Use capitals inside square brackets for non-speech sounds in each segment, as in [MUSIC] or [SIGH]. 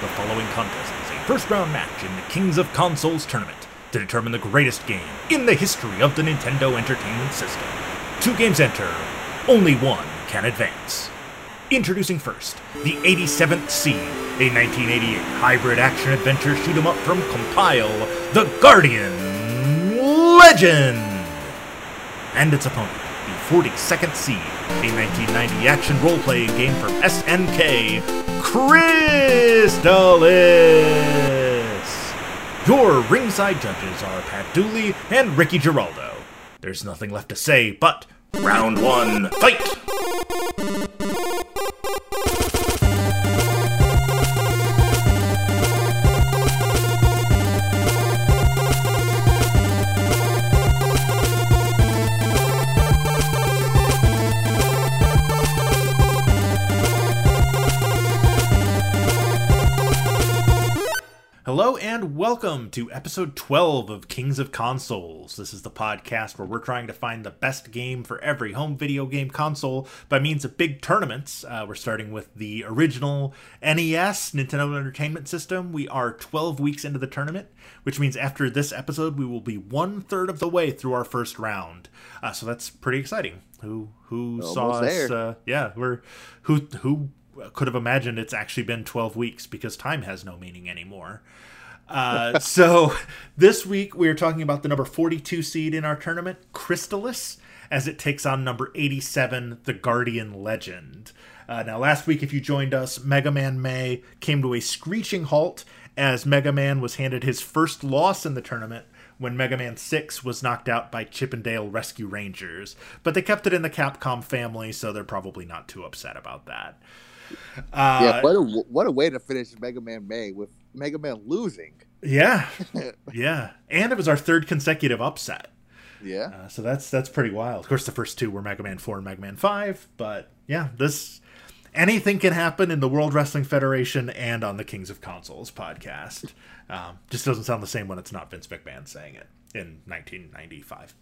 The following contest is a first round match in the Kings of Consoles tournament to determine the greatest game in the history of the Nintendo Entertainment System. Two games enter, only one can advance. Introducing first, the 87th Seed, a 1988 hybrid action adventure shoot 'em up from Compile, The Guardian Legend! And its opponent, the 42nd Seed, a 1990 action role playing game from SNK, Crystalis! Your ringside judges are Pat Dooley and Ricky Giraldo. There's nothing left to say but round one, fight! And welcome to episode 12 of Kings of Consoles. This is the podcast where we're trying to find the best game for every home video game console by means of big tournaments. Uh, we're starting with the original NES, Nintendo Entertainment System. We are 12 weeks into the tournament, which means after this episode, we will be one third of the way through our first round. Uh, so that's pretty exciting. Who who Almost saw us? there. Uh, yeah, we're who who could have imagined it's actually been 12 weeks because time has no meaning anymore. Uh, so this week we are talking about the number 42 seed in our tournament, Crystalis, as it takes on number 87, the Guardian Legend. Uh, now, last week, if you joined us, Mega Man May came to a screeching halt as Mega Man was handed his first loss in the tournament when Mega Man 6 was knocked out by Chip 'n Dale Rescue Rangers. But they kept it in the Capcom family, so they're probably not too upset about that. Uh, yeah, what a what a way to finish Mega Man May with Mega Man losing. Yeah, [LAUGHS] yeah, and it was our third consecutive upset. Yeah, Uh, so that's that's pretty wild. Of course, the first two were Mega Man Four and Mega Man Five, but yeah, this anything can happen in the World Wrestling Federation and on the Kings of Consoles podcast. Um, just doesn't sound the same when it's not Vince McMahon saying it in 1995.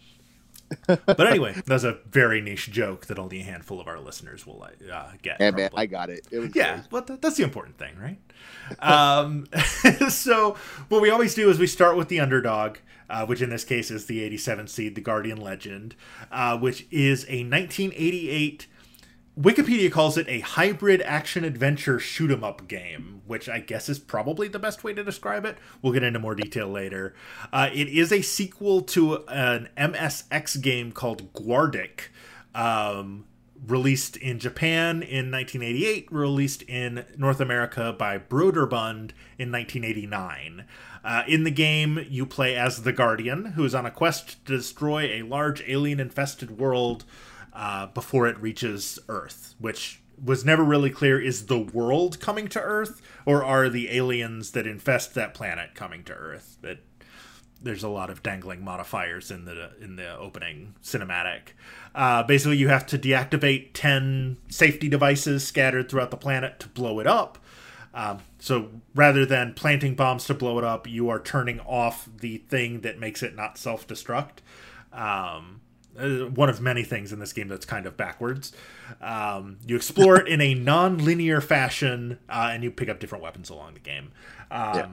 But anyway, that's a very niche joke that only a handful of our listeners will uh, get. and man. I got it. It was Yeah, great. well, that, that's the important thing, right? um, [LAUGHS] so, what we always do is we start with the underdog, uh, which in this case is the 87 seed, the Guardian Legend, uh, which is a 1988. Wikipedia calls it a hybrid action adventure shoot 'em up game, which I guess is probably the best way to describe it. We'll get into more detail later. Uh, it is a sequel to an MSX game called Guardic, um, released in Japan in 1988, released in North America by Broderbund in 1989. Uh, in the game, you play as the Guardian, who is on a quest to destroy a large alien infested world uh, before it reaches Earth, which was never really clear is the world coming to Earth, or are the aliens that infest that planet coming to Earth? That there's a lot of dangling modifiers in the in the opening cinematic. Uh, basically, you have to deactivate ten safety devices scattered throughout the planet to blow it up. Um, so rather than planting bombs to blow it up, you are turning off the thing that makes it not self destruct. Um, one of many things in this game that's kind of backwards. Um, you explore it [LAUGHS] in a non linear fashion, uh, and you pick up different weapons along the game. Um, Yeah.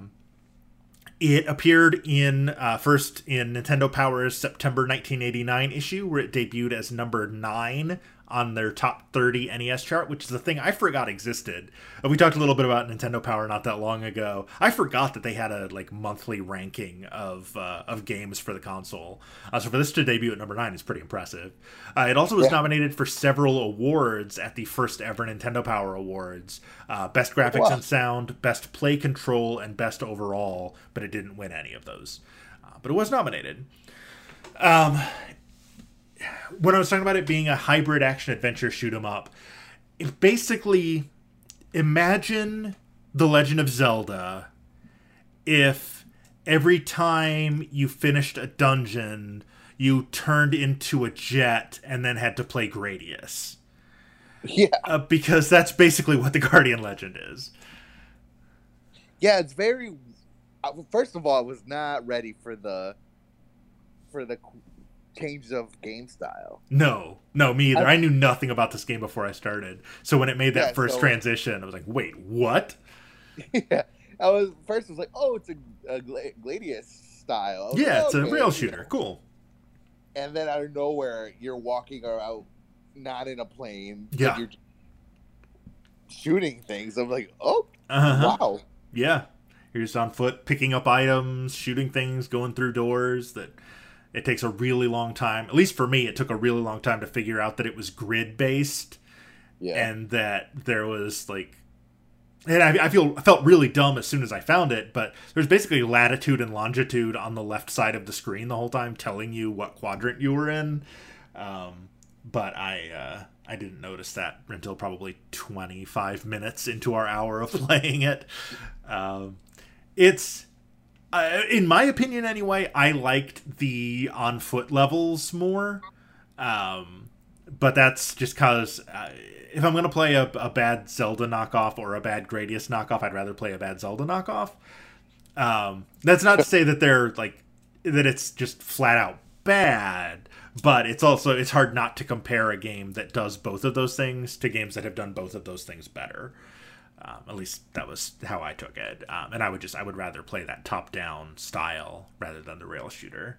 It appeared in uh, first in Nintendo Power's September 1989 issue, where it debuted as number nine on their top 30 NES chart, which is a thing I forgot existed. Uh, We talked a little bit about Nintendo Power not that long ago. I forgot that they had a like monthly ranking of uh, of games for the console. Uh, so for this to debut at number nine is pretty impressive. Uh, it also was Yeah. nominated for several awards at the first ever Nintendo Power Awards: uh, Best Graphics Wow. and Sound, Best Play Control, and Best Overall. But it didn't win any of those. Uh, but it was nominated. Um, when I was talking about it being a hybrid action adventure shoot 'em up, it basically imagine the Legend of Zelda if every time you finished a dungeon, you turned into a jet and then had to play Gradius. yeah, Uh, because that's basically what the Guardian Legend is. yeah. It's very. First of all, I was not ready for the for the change of game style. No, no, me either. I- I, knew nothing about this game before I started. So when it made that Yeah, first so- transition, I was like, wait, what? [LAUGHS] yeah, I was first. Was like, oh, it's a, a Gladius style. Yeah, like, it's a okay, rail you shooter. know. Cool. And then out of nowhere, you're walking around not in a plane. Yeah. You're shooting things. I'm like, oh, Uh-huh. wow. Yeah. You're just on foot, picking up items, shooting things, going through doors that it takes a really long time. At least for me, it took a really long time to figure out that it was grid based Yeah. and that there was like and I, I feel I felt really dumb as soon as I found it, but there's basically latitude and longitude on the left side of the screen the whole time, telling you what quadrant you were in. Um, but I uh, I didn't notice that until probably 25 minutes into our hour of [LAUGHS] playing it. Um, it's uh, in my opinion anyway. I liked the on foot levels more. Um, but that's just because uh, if I'm going to play a, a bad Zelda knockoff or a bad Gradius knockoff, I'd rather play a bad Zelda knockoff. Um, that's not to say that they're like that it's just flat out bad, but it's also it's hard not to compare a game that does both of those things to games that have done both of those things better. Um, at least that was how I took it, um, and I would just I would rather play that top down style rather than the rail shooter.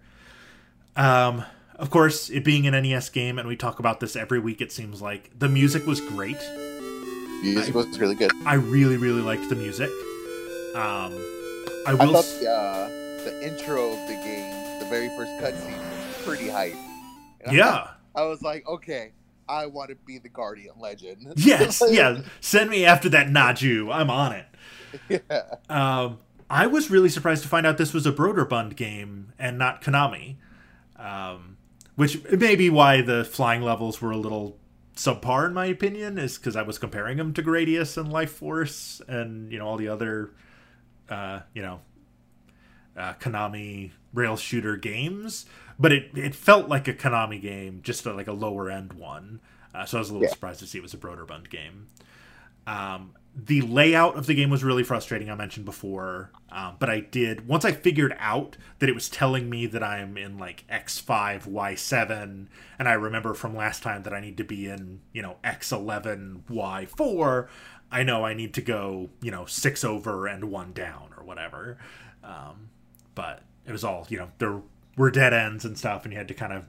Um, of course, it being an NES game, and we talk about this every week. It seems like the music was great. Music was really good. I really, really liked the music. Um, I I will. thought the, uh, the intro of the game, the very first cutscene, was pretty hype. And I- yeah. I was like, okay, I want to be the Guardian Legend. [LAUGHS] Yes. [LAUGHS] Yeah. Send me after that Naju. I'm on it. yeah. Um, I was really surprised to find out this was a Broderbund game and not Konami, um, which may be why the flying levels were a little subpar in my opinion. Is because I was comparing them to Gradius and Life Force and you know all the other, uh, you know, uh, Konami rail shooter games. But it it felt like a Konami game, just a, like a lower end one. Uh, so I was a little Yeah. surprised to see it was a Broderbund game. Um, the layout of the game was really frustrating. I mentioned before, um, but I did once I figured out that it was telling me that I'm in like X five Y seven, and I remember from last time that I need to be in you know X eleven Y four. I know I need to go you know six over and one down or whatever. Um, but it was all you know there were dead ends and stuff, and you had to kind of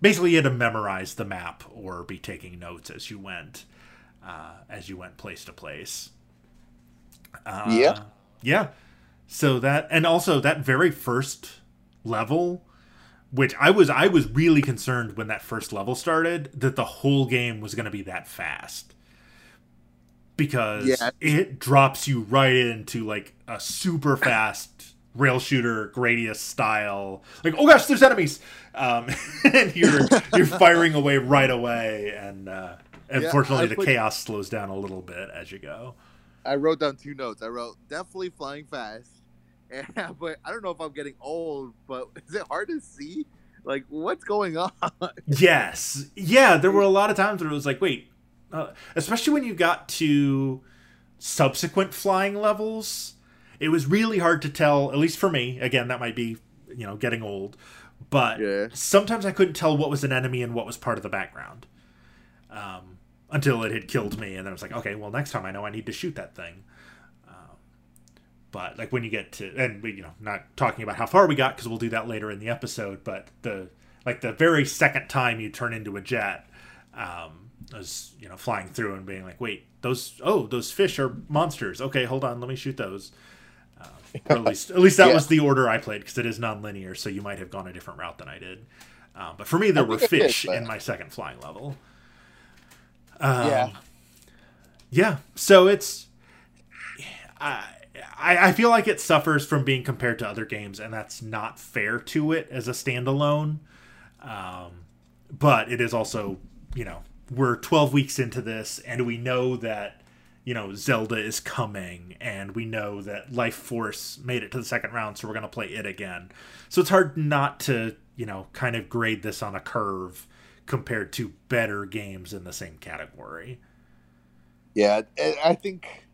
basically you had to memorize the map or be taking notes as you went uh, as you went place to place. Uh, Yeah. yeah. So that and also that very first level, which I was I was really concerned when that first level started that the whole game was going to be that fast because Yeah. it drops you right into like a super fast rail shooter Gradius style like oh gosh there's enemies um, [LAUGHS] and you're you're [LAUGHS] firing away right away and uh, unfortunately I the put- chaos slows down a little bit as you go I wrote down two notes. I wrote definitely flying fast, [LAUGHS] and, but I don't know if I'm getting old. But is it hard to see? Like what's going on? Yes. Yeah, there were a lot of times where it was like, wait, uh, especially when you got to subsequent flying levels, it was really hard to tell, at least for me. Again, that might be, you know, getting old, but Yeah. sometimes I couldn't tell what was an enemy and what was part of the background. Um, until it had killed me, and then I was like, okay, well, next time I know I need to shoot that thing. Um, but like when you get to, and we, you know, not talking about how far we got because we'll do that later in the episode. But the like the very second time you turn into a jet, um, was you know flying through and being like, wait, those oh those fish are monsters. Okay, hold on, let me shoot those. Or [LAUGHS] at least at least that Yeah. was the order I played because it is non-linear, so you might have gone a different route than I did. Um, but for me, there I were think I did, fish in my second flying level. Um, yeah. yeah. So it's I I I feel like it suffers from being compared to other games, and that's not fair to it as a standalone. Um, but it is also, you know, we're 12 weeks into this, and we know that, you know, Zelda is coming, and we know that Life Force made it to the second round, so we're going to play it again. So it's hard not to, you know, kind of grade this on a curve compared to better games in the same category. Yeah, I think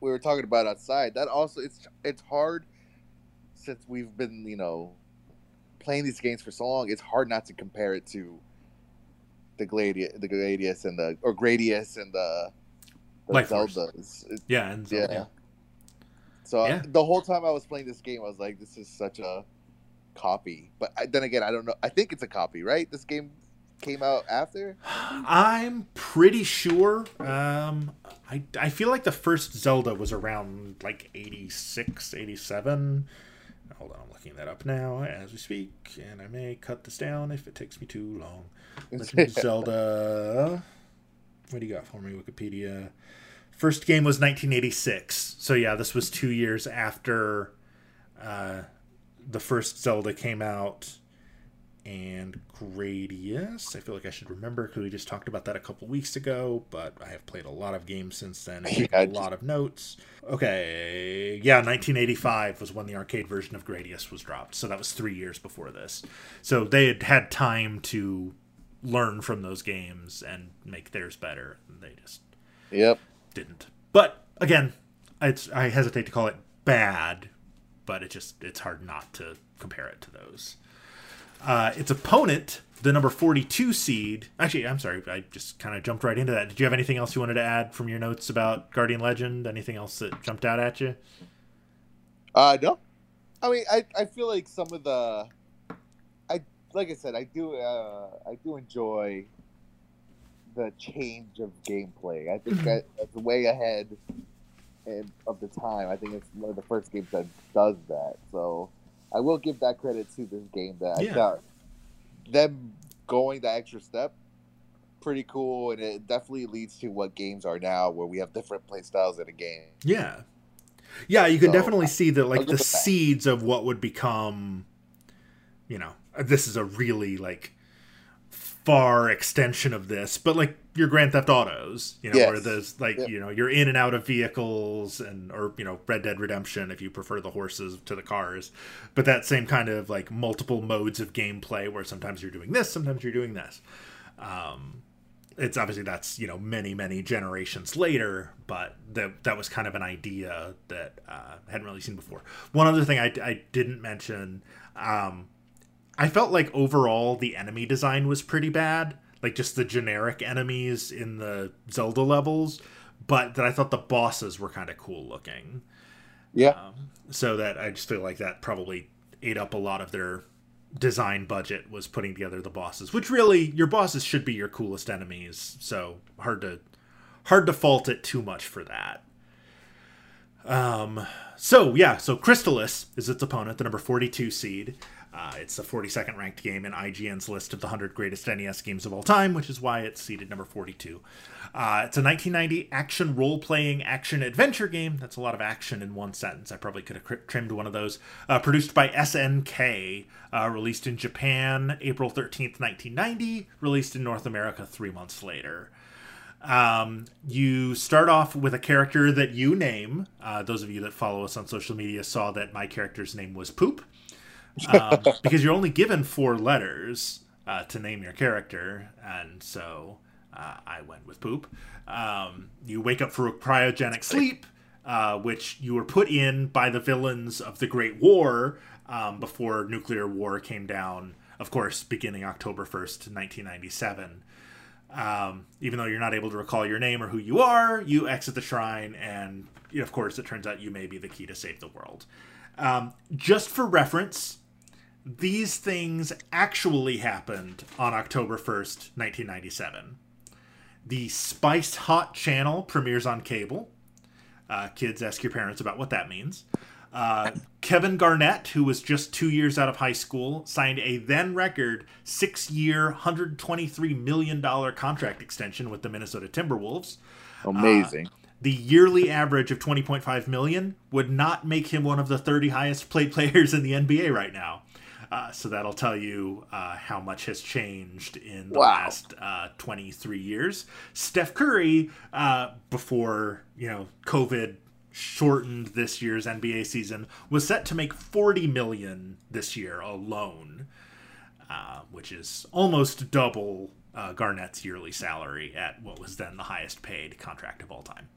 we were talking about outside. That also it's it's hard since we've been you know playing these games for so long. It's hard not to compare it to the Gladius, the Gladius and the or Gradius and the, the Life. Zeldas. It- Yeah, and yeah. So Yeah. the whole time I was playing this game, I was like, "This is such a copy." But I, then again, I don't know. I think it's a copy, right? This game came out after. [SIGHS] I'm pretty sure. Um, I, I feel like the first Zelda was around like 86, 87. Hold on, I'm looking that up now as we speak, and I may cut this down if it takes me too long. Legend [LAUGHS] Zelda. What do you got for me, Wikipedia? First game was 1986. So yeah, this was two years after uh, the first Zelda came out. And Gradius. I feel like I should remember because we just talked about that a couple weeks ago, but I have played a lot of games since then. and [LAUGHS] Yeah, a just- lot of notes. Okay, yeah, 1985 was when the arcade version of Gradius was dropped. So that was three years before this. So they had had time to learn from those games and make theirs better. And they just Yep. Didn't. But again, it's I hesitate to call it bad, but it just it's hard not to compare it to those. Uh, its opponent, the number 42 seed. Actually, I'm sorry, I just kind of jumped right into that. Did you have anything else you wanted to add from your notes about Guardian Legend? Anything else that jumped out at you? Uh no. I mean, I, I feel like some of the, I like I said, I do uh, I do enjoy the change of gameplay. I think mhm. that that's way ahead and of the time. I think it's one of the first games that does that. So I will give that credit to this game. That Yeah. I thought them going the extra step, pretty cool, and it definitely leads to what games are now, where we have different play styles in a game. Yeah. Yeah, you can So, definitely see the like the give it that. seeds of what would become you know, this is a really like far extension of this, but like your Grand Theft Autos, you know, Yes. where there's like, Yep. you know, you're in and out of vehicles and or you know, Red Dead Redemption if you prefer the horses to the cars. But that same kind of like multiple modes of gameplay where sometimes you're doing this, sometimes you're doing this. Um it's obviously that's you know many many generations later but that that was kind of an idea that uh, I hadn't really seen before one other thing i, I didn't mention um, i felt like overall the enemy design was pretty bad like just the generic enemies in the zelda levels but that i thought the bosses were kind of cool looking. Yeah. um, so that i just feel like that probably ate up a lot of their design budget was putting together the bosses which really your bosses should be your coolest enemies so hard to hard to fault it too much for that. Um so yeah so crystalis is its opponent the number 42 seed uh, it's the 42nd ranked game in IGN's list of the 100 greatest NES games of all time, which is why it's seeded number 42. Uh, it's a 1990 action role playing action adventure game. That's a lot of action in one sentence. I probably could have trimmed one of those. Uh, produced by SNK, uh, released in Japan April 13th, 1990, released in North America three months later. Um, you start off with a character that you name. Uh, those of you that follow us on social media saw that my character's name was Poop. Um, [LAUGHS] because you're only given four letters uh, to name your character, and so uh, I went with Poop. Um, you wake up for a cryogenic sleep, uh, which you were put in by the villains of the Great War um, before nuclear war came down, of course, beginning October 1st, 1997. Um, even though you're not able to recall your name or who you are, you exit the shrine, and of course, it turns out you may be the key to save the world. Um, just for reference, these things actually happened on October 1st, 1997. The Spiced Hot channel premieres on cable. Uh, kids, ask your parents about what that means. Uh, Kevin Garnett, who was just two years out of high school, signed a then record six year, $123 million contract extension with the Minnesota Timberwolves. Amazing. The yearly average of 20.5 million would not make him one of the 30 highest paid players in the NBA right now. Uh, so that'll tell you uh, how much has changed in the Wow. last uh, 23 years. Steph Curry, uh, before you know COVID shortened this year's NBA season, was set to make 40 million this year alone, uh, which is almost double uh, Garnett's yearly salary at what was then the highest paid contract of all time.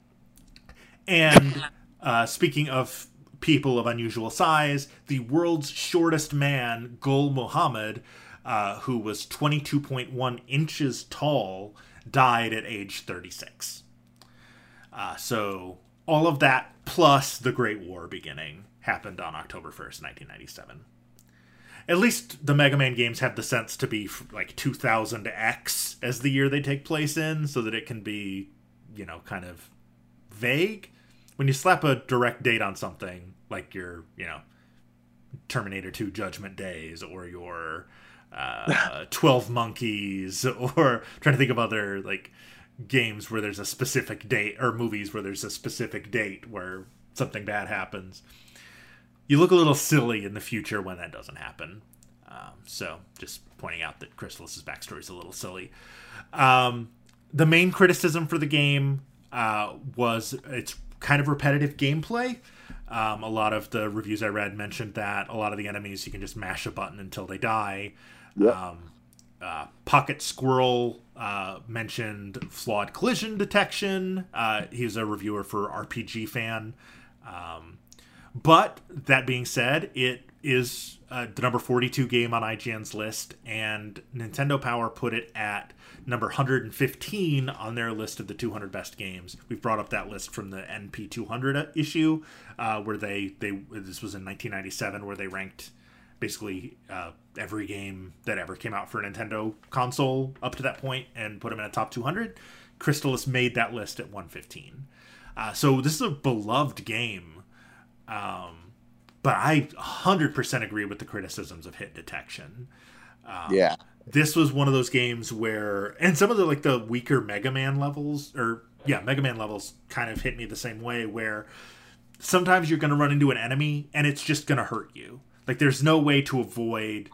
And uh, speaking of people of unusual size, the world's shortest man, Gul Muhammad, uh, who was 22.1 inches tall, died at age 36. Uh, so all of that plus the Great War beginning happened on October 1st, 1997. At least the Mega Man games have the sense to be like 2000X as the year they take place in, so that it can be, you know, kind of vague. When you slap a direct date on something, like your, you know, Terminator 2 Judgment Days or your uh, [LAUGHS] 12 Monkeys or trying to think of other, like, games where there's a specific date or movies where there's a specific date where something bad happens you look a little silly in the future when that doesn't happen. Um, so just pointing out that Crystalis's backstory is a little silly. Um, the main criticism for the game uh, was its kind of repetitive gameplay. Um, a lot of the reviews I read mentioned that a lot of the enemies you can just mash a button until they die. Yep. Um, uh, Pocket Squirrel uh, mentioned flawed collision detection. Uh, he's a reviewer for RPG Fan. Um, but that being said, it is uh, the number 42 game on IGN's list, and Nintendo Power put it at number 115 on their list of the 200 best games. We've brought up that list from the NP 200 issue, uh, where they they this was in 1997, where they ranked basically uh, every game that ever came out for a Nintendo console up to that point and put them in a top 200. Crystalis made that list at 115. Uh, so this is a beloved game um, but I 100% agree with the criticisms of hit detection. Um, yeah. This was one of those games where, and some of the like the weaker Mega Man levels, or yeah, Mega Man levels kind of hit me the same way where sometimes you're going to run into an enemy and it's just going to hurt you. Like there's no way to avoid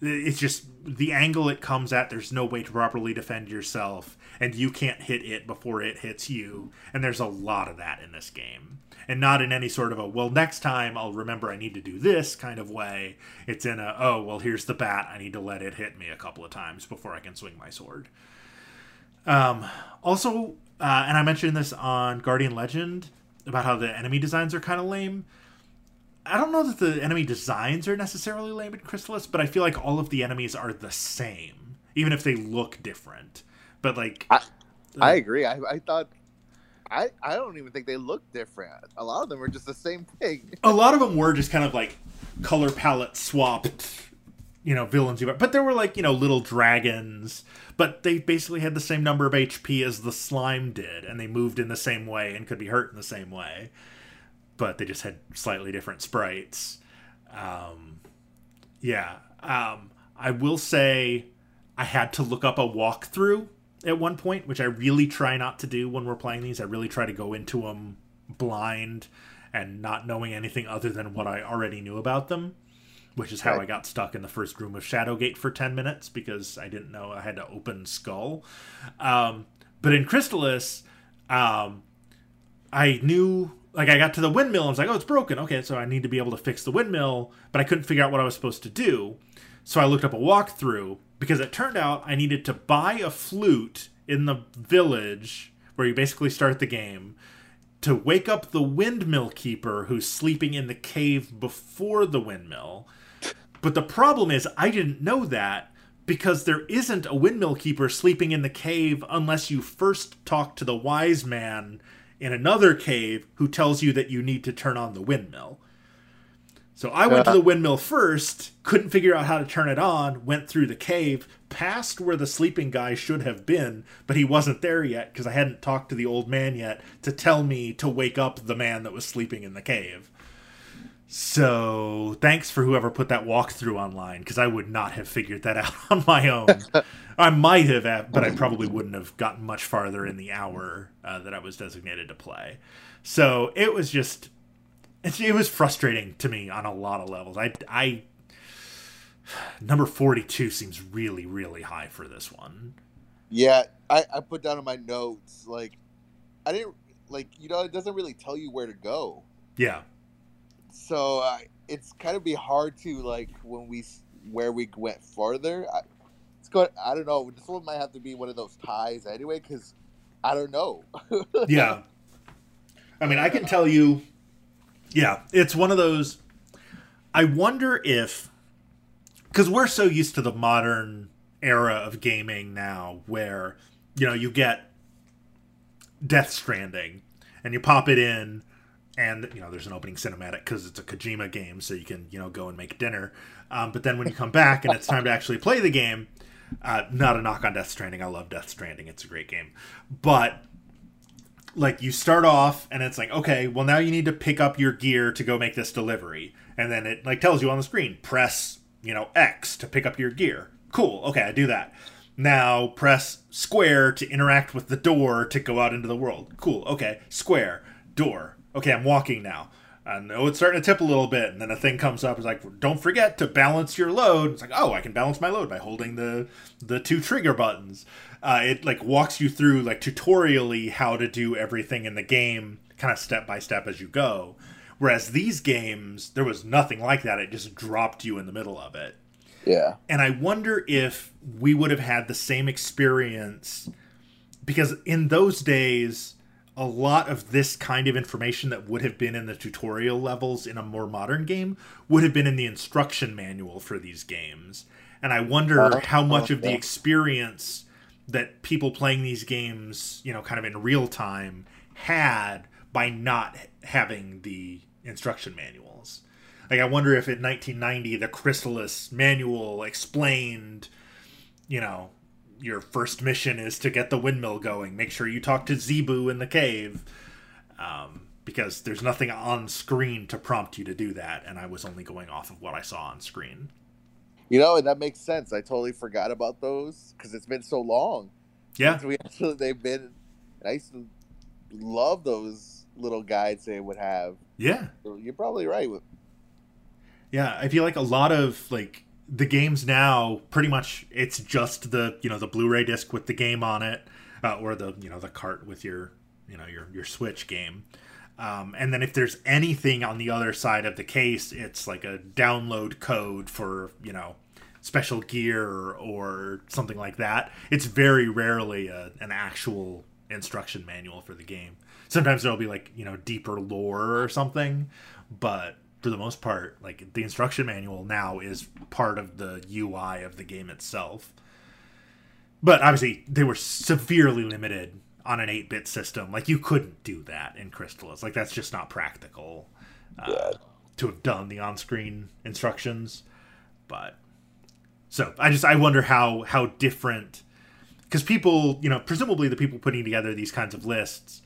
it's just the angle it comes at there's no way to properly defend yourself and you can't hit it before it hits you and there's a lot of that in this game and not in any sort of a well next time i'll remember i need to do this kind of way it's in a oh well here's the bat i need to let it hit me a couple of times before i can swing my sword um, also uh, and i mentioned this on guardian legend about how the enemy designs are kind of lame I don't know that the enemy designs are necessarily lame in Crystalis, but I feel like all of the enemies are the same, even if they look different. But like, I, I agree. I, I thought I, I don't even think they look different. A lot of them are just the same thing. a lot of them were just kind of like color palette swapped, you know, villains. But there were like, you know, little dragons, but they basically had the same number of HP as the slime did, and they moved in the same way and could be hurt in the same way. But they just had slightly different sprites. Um, yeah. Um, I will say I had to look up a walkthrough at one point, which I really try not to do when we're playing these. I really try to go into them blind and not knowing anything other than what I already knew about them, which is how right. I got stuck in the first room of Shadowgate for 10 minutes because I didn't know I had to open Skull. Um, but in Crystalis, um, I knew like I got to the windmill and I was like, oh, it's broken. Okay, so I need to be able to fix the windmill, but I couldn't figure out what I was supposed to do. So I looked up a walkthrough because it turned out I needed to buy a flute in the village where you basically start the game to wake up the windmill keeper who's sleeping in the cave before the windmill. But the problem is, I didn't know that because there isn't a windmill keeper sleeping in the cave unless you first talk to the wise man in another cave who tells you that you need to turn on the windmill. So I went to the windmill first, couldn't figure out how to turn it on, went through the cave, past where the sleeping guy should have been, but he wasn't there yet because I hadn't talked to the old man yet to tell me to wake up the man that was sleeping in the cave. So thanks for whoever put that walkthrough online because I would not have figured that [LAUGHS] out on my own. I might have, but I probably wouldn't have gotten much farther in the hour uh, that I was designated to play. So it was just it, it was frustrating to me on a lot of levels. I, I number 42 seems really really high for this one. Yeah I, I put down in my notes like i didn't like you know it doesn't really tell you where to go. Yeah. So uh, it's kind of be hard to like when we where we went farther I, it's going i don't know this one might have to be one of those ties anyway because i don't know. [LAUGHS] Yeah. I mean i can tell you yeah, it's one of those. I wonder if, because we're so used to the modern era of gaming now, where you know you get Death Stranding, and you pop it in and you know there's an opening cinematic because it's a Kojima game, so you can you know go and make dinner. Um, but then when you come back and it's time to actually play the game, uh, not a knock on Death Stranding. I love Death Stranding. It's a great game, but like you start off and it's like okay, well now you need to pick up your gear to go make this delivery, and then it like tells you on the screen press you know X to pick up your gear. Cool. Okay, I do that. Now press square to interact with the door to go out into the world. Cool. Okay, square door. Okay, I'm walking now. I know it's starting to tip a little bit, and then a thing comes up. It's like, don't forget to balance your load. It's like, oh, I can balance my load by holding the the two trigger buttons. Uh, it like walks you through like tutorially how to do everything in the game, kind of step by step as you go. Whereas these games, there was nothing like that. It just dropped you in the middle of it. Yeah. And I wonder if we would have had the same experience because in those days, a lot of this kind of information that would have been in the tutorial levels in a more modern game would have been in the instruction manual for these games. And I wonder Uh, how much of the experience that people playing these games, you know, kind of in real time had by not having the instruction manuals. Like I wonder if in 1990 the Crystalis manual explained, you know, your first mission is to get the windmill going. Make sure you talk to Zebu in the cave, um, because there's nothing on screen to prompt you to do that, and I was only going off of what I saw on screen. You know, and that makes sense. I totally forgot about those because it's been so long. Yeah, we [LAUGHS] actually they've been. I used to love those little guides they would have. yeah, So you're probably right. Yeah. I feel like a lot of like the games now, pretty much it's just the you know the Blu-ray disc with the game on it, uh, or the you know the cart with your you know your your Switch game. Um, and then if there's anything on the other side of the case, it's like a download code for you know special gear or something like that. It's very rarely a, an actual instruction manual for the game. Sometimes there'll be like you know deeper lore or something, but for the most part, like the instruction manual now is part of the UI of the game itself. But obviously, they were severely limited on an 8-bit system. Like you couldn't do that in Crystalis. Like that's just not practical uh, Yeah. to have done the on-screen instructions. But so I just I wonder how how different because people you know presumably the people putting together these kinds of lists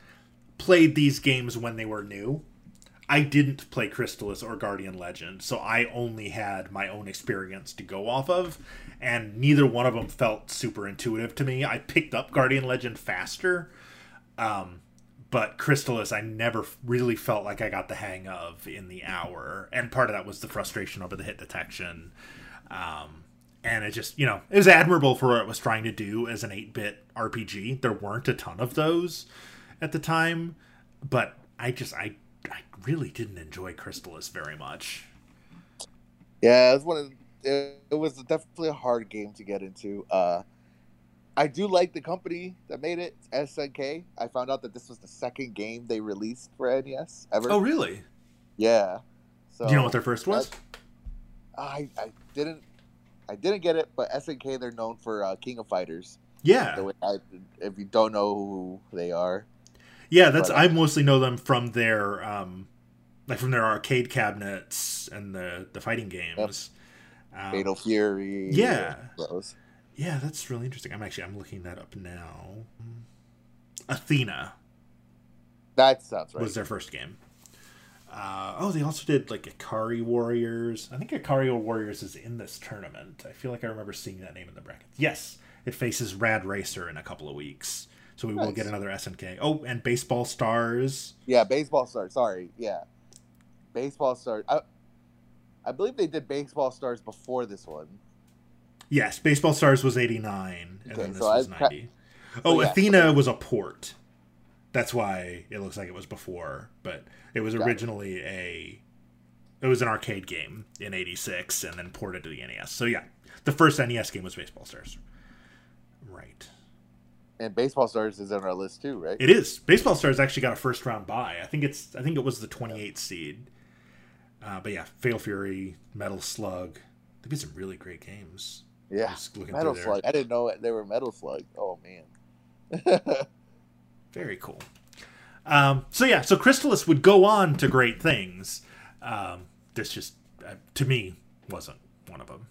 played these games when they were new. I didn't play Crystalis or Guardian Legend, so I only had my own experience to go off of, and neither one of them felt super intuitive to me. I picked up Guardian Legend faster, um, but Crystalis I never really felt like I got the hang of in the hour, and part of that was the frustration over the hit detection. Um, and it just, you know, it was admirable for what it was trying to do as an 8 bit RPG. There weren't a ton of those at the time, but I just, I, I really didn't enjoy Crystalis very much. Yeah, it was one of it, it was definitely a hard game to get into. Uh, I do like the company that made it, SNK. I found out that this was the second game they released for NES ever. Oh, really? yeah. So Do you know what their first was? I I didn't I didn't get it, but SNK they're known for uh, King of Fighters. Yeah. Way I, if you don't know who they are, Yeah, that's, But- I mostly know them from their, um, like from their arcade cabinets and the, the fighting games. Um, Fatal Fury. yeah. Those. Yeah, that's really interesting. I'm actually I'm looking that up now. Athena That sounds right. was their first game. Uh, oh, they also did like Ikari Warriors. I think Ikari Warriors is in this tournament. I feel like I remember seeing that name in the brackets. Yes, it faces Rad Racer in a couple of weeks, so we will Nice. get another SNK. Oh, and Baseball Stars. Yeah, baseball stars. Sorry, yeah, baseball stars. I, I believe they did baseball stars before this one. Yes, Baseball Stars was 89, and Okay, then this so was I've 90. Oh, yeah. Athena was a port. That's why it looks like it was before, but it was Got it. originally a it was an arcade game in 86 and then ported to the NES. So yeah, the first NES game was Baseball Stars. Right. And baseball stars is on our list too, right? It is. Baseball Stars actually got a first round bye. I think it's I think it was the 28th seed. Uh, but yeah, Fatal Fury, Metal Slug. They did some really great games. yeah, Metal. Slug. I didn't know they were Metal Slug. Oh man. [LAUGHS] Very cool. Um, so yeah, so Crystalis would go on to great things. Um, this just uh, to me wasn't one of them.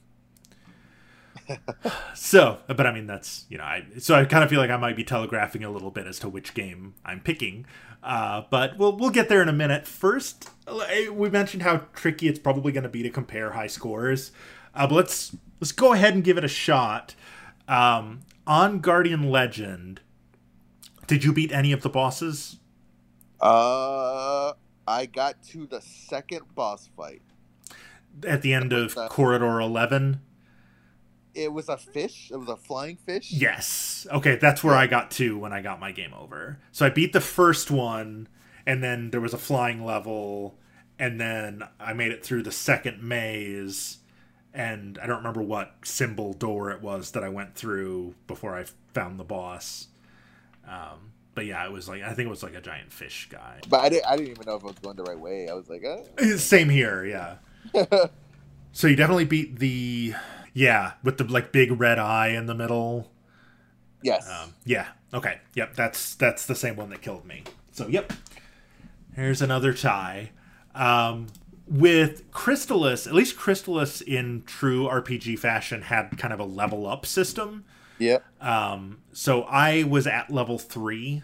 So, but I mean that's you know I so I kind of feel like I might be telegraphing a little bit as to which game I'm picking. Uh, but we'll we'll get there in a minute. First, we mentioned how tricky it's probably going to be to compare high scores. Uh, but let's let's go ahead and give it a shot. Um, on Guardian Legend, did you beat any of the bosses? Uh, I got to the second boss fight at the end of Corridor Eleven. It was a fish. It was a flying fish. Yes. Okay, that's where I got to when I got my game over. So I beat the first one, and then there was a flying level, and then I made it through the second maze, and I don't remember what symbol door it was that I went through before I found the boss. Um, but yeah, it was like I think it was like a giant fish guy. But I didn't. I didn't even know if I was going the right way. I was like, uh. [LAUGHS] same here, yeah. [LAUGHS] so you definitely beat the yeah with the like big red eye in the middle. Yes. Um, yeah. Okay. Yep. That's that's the same one that killed me. So yep. Here's another tie. Um, with Crystalis, at least Crystalis in true RPG fashion had kind of a level up system. Yeah. Um, so I was at level three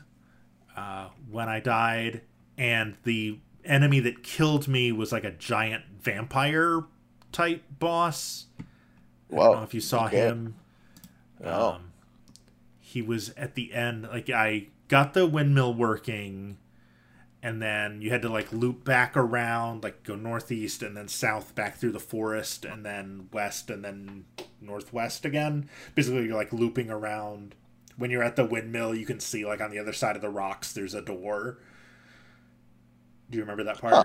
uh, when I died, and the enemy that killed me was like a giant vampire type boss. I don't know if you saw okay. him. Oh. Um, he was at the end. Like I got the windmill working and then you had to like loop back around like go northeast and then south back through the forest and then west and then northwest again basically you're like looping around when you're at the windmill you can see like on the other side of the rocks there's a door do you remember that part huh.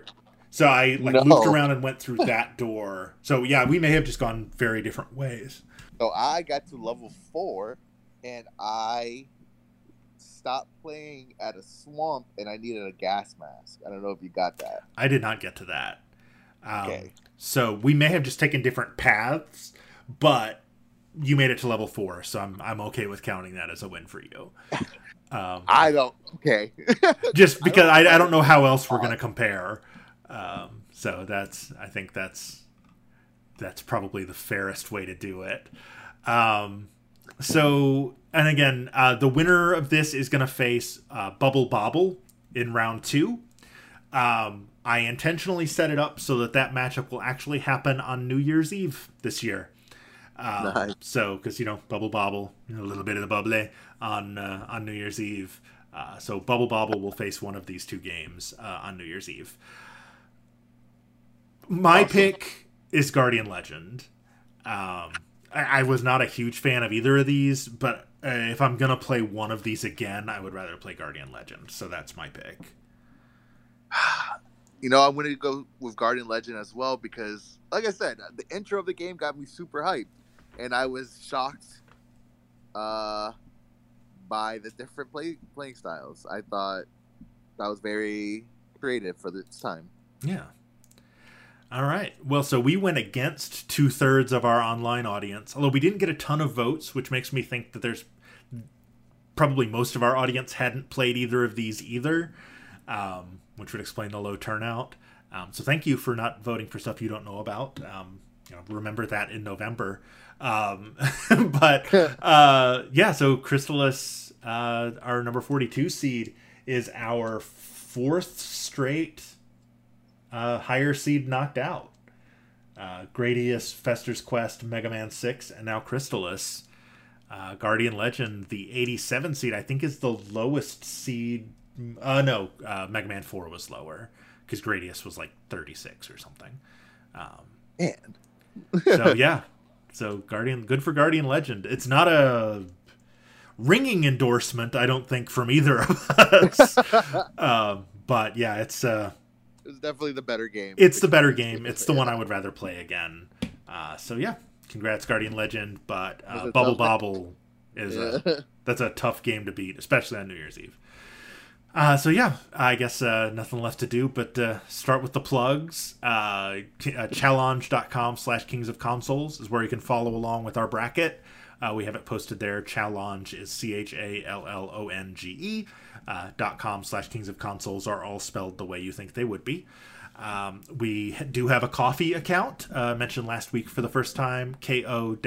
So i like no. looped around and went through [LAUGHS] that door so yeah we may have just gone very different ways so i got to level four and i stopped playing at a swamp and I needed a gas mask. I don't know if you got that. I did not get to that. Um, okay. So we may have just taken different paths, but you made it to level four, so I'm I'm okay with counting that as a win for you. [LAUGHS] Um, I don't. Okay. [LAUGHS] just because I don't, I, I don't, know how else we're going to compare. Um, so that's I think that's that's probably the fairest way to do it. Um, so and again, uh, the winner of this is going to face uh, Bubble Bobble in round two. Um, I intentionally set it up so that that matchup will actually happen on New Year's Eve this year. Um, nice. So, because you know, Bubble Bobble, you know, a little bit of the bubbly on uh, on New Year's Eve. Uh, so, Bubble Bobble will face one of these two games uh, on New Year's Eve. My awesome. pick is Guardian Legend. Um, I, I was not a huge fan of either of these, but uh, if I'm gonna play one of these again, I would rather play Guardian Legend. So that's my pick. [SIGHS] You know, I'm gonna go with Guardian Legend as well because, like I said, the intro of the game got me super hyped, and I was shocked uh, by the different play playing styles. I thought that was very creative for this time. Yeah. All right. Well, so we went against two thirds of our online audience, although we didn't get a ton of votes, which makes me think that there's probably most of our audience hadn't played either of these either, um, which would explain the low turnout. Um, so thank you for not voting for stuff you don't know about. Um, you know, remember that in November. Um, [LAUGHS] but uh, yeah, so Crystalis, uh, our number 42 seed, is our fourth straight uh, higher seed knocked out. Uh, Gradius, Fester's Quest, Mega Man 6, and now Crystalis. Uh, Guardian Legend, the 87 seed, I think is the lowest seed. Uh, no, uh, Mega Man 4 was lower because Gradius was like 36 or something. Um, and so, [LAUGHS] yeah. So, Guardian, good for Guardian Legend. It's not a ringing endorsement, I don't think, from either of [LAUGHS] us. uh, [LAUGHS] but yeah, it's uh, it's definitely the better game. It's the better [LAUGHS] game. It's the one I would rather play again. Uh, so yeah, congrats, Guardian Legend. But uh, Bubble Bobble is yeah. a [LAUGHS] that's a tough game to beat, especially on New Year's Eve. Uh, so yeah, I guess uh, nothing left to do but uh, start with the plugs. Uh, uh challonge.com slash kings of consoles is where you can follow along with our bracket. Uh, we have it posted there. Challonge is C H A L L O N G E. Uh, dot com slash Kings of Consoles are all spelled the way you think they would be. Um, we do have a Ko-fi account uh, mentioned last week for the first time ko-fi.com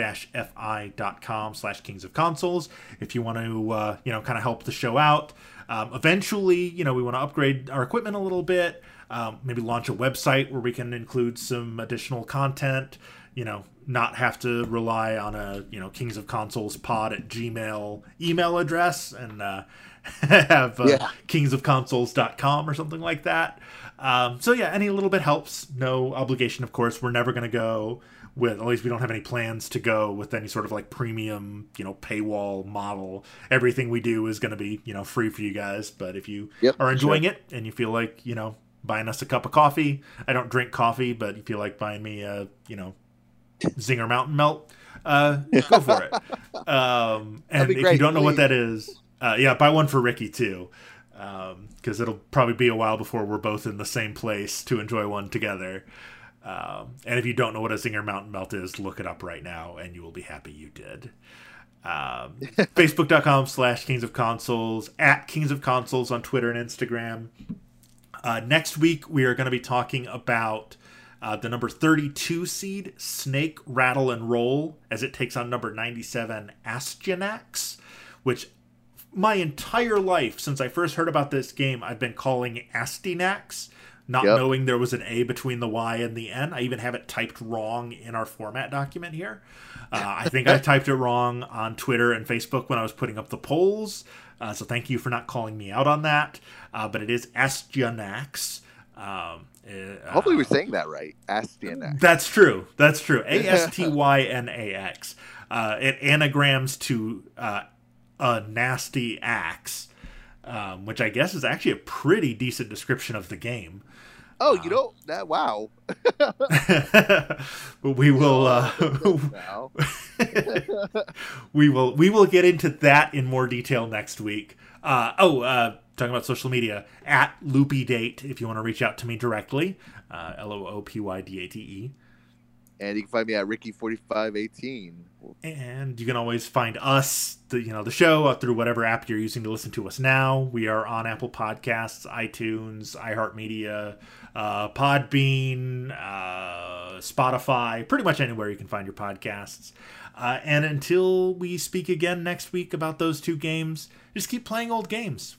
slash kings of consoles if you want to uh, you know kind of help the show out um, eventually you know we want to upgrade our equipment a little bit um, maybe launch a website where we can include some additional content you know not have to rely on a you know kings of consoles pod at gmail email address and uh, [LAUGHS] have uh, Yeah. kingsofconsoles.com or something like that. Um, so yeah any little bit helps. No obligation of course. We're never going to go with at least we don't have any plans to go with any sort of like premium you know paywall model. Everything we do is going to be you know free for you guys. But if you Yep, are enjoying it and you feel like you know buying us a cup of coffee i don't drink coffee but you feel like buying me a you know zinger mountain melt. Uh go for it. Um [LAUGHS] and if you don't know what that is uh yeah buy one for ricky too. Because it'll probably be a while before we're both in the same place to enjoy one together. Um, and if you don't know what a zinger mountain melt is look it up right now and you will be happy you did. Um, [LAUGHS] facebook.com slash kings of consoles at kings of consoles on twitter and instagram. Uh, next week, we are going to be talking about uh, the number 32 seed, Snake, Rattle, and Roll, as it takes on number 97, Astyanax, which my entire life, since I first heard about this game, I've been calling Astinax, not Yep. knowing there was an A between the Y and the N. I even have it typed wrong in our format document here. Uh, I think I [LAUGHS] typed it wrong on Twitter and Facebook when I was putting up the polls. Uh, so thank you for not calling me out on that. Uh, but it is Astyanax. Um, uh, Hopefully, we're saying that right. Astyanax. that's true. That's true. [LAUGHS] A S T Y N A X. Uh, it anagrams to uh, a nasty axe, um, which I guess is actually a pretty decent description of the game. Oh, you know that. Wow. [LAUGHS] but we will. Uh, [LAUGHS] we will we will get into that in more detail next week. Uh, oh, uh, talking about social media at Loopy Date if you want to reach out to me directly. Uh, L O O P Y D A T E. And you can find me at Ricky4518. And you can always find us, the you know, the show uh, through whatever app you're using to listen to us now. We are on Apple Podcasts, iTunes, iHeartMedia, uh, Podbean, uh, Spotify, pretty much anywhere you can find your podcasts. Uh, and until we speak again next week about those two games, just keep playing old games.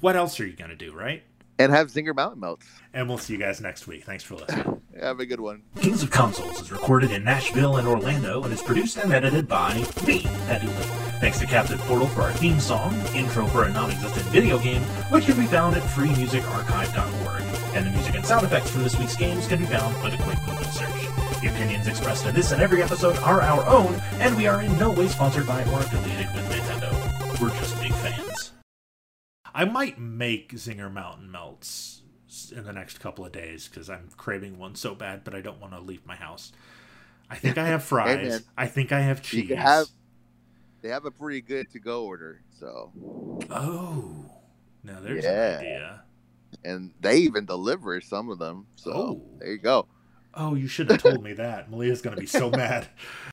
What else are you going to do, right? And have Zinger Mountain Melts. And we'll see you guys next week. Thanks for listening. [LAUGHS] Have a good one. Kings of Consoles is recorded in Nashville and Orlando and is produced and edited by me, Ed Doolin. Thanks to Captain Portal for our theme song, intro for a non-existent video game, which can be found at freemusicarchive.org. And the music and sound effects for this week's games can be found with a quick Google search. The opinions expressed in this and every episode are our own, and we are in no way sponsored by or affiliated with I might make Zinger Mountain Melts in the next couple of days because I'm craving one so bad, but I don't want to leave my house. I think I have [LAUGHS] fries. man. I think I have cheese. have- They have a pretty good to go order. So, Oh, now there's Yeah. an idea. and they even deliver some of them. So, Oh. there you go. Oh, you should have told me that. Malia's going to be so [LAUGHS] mad.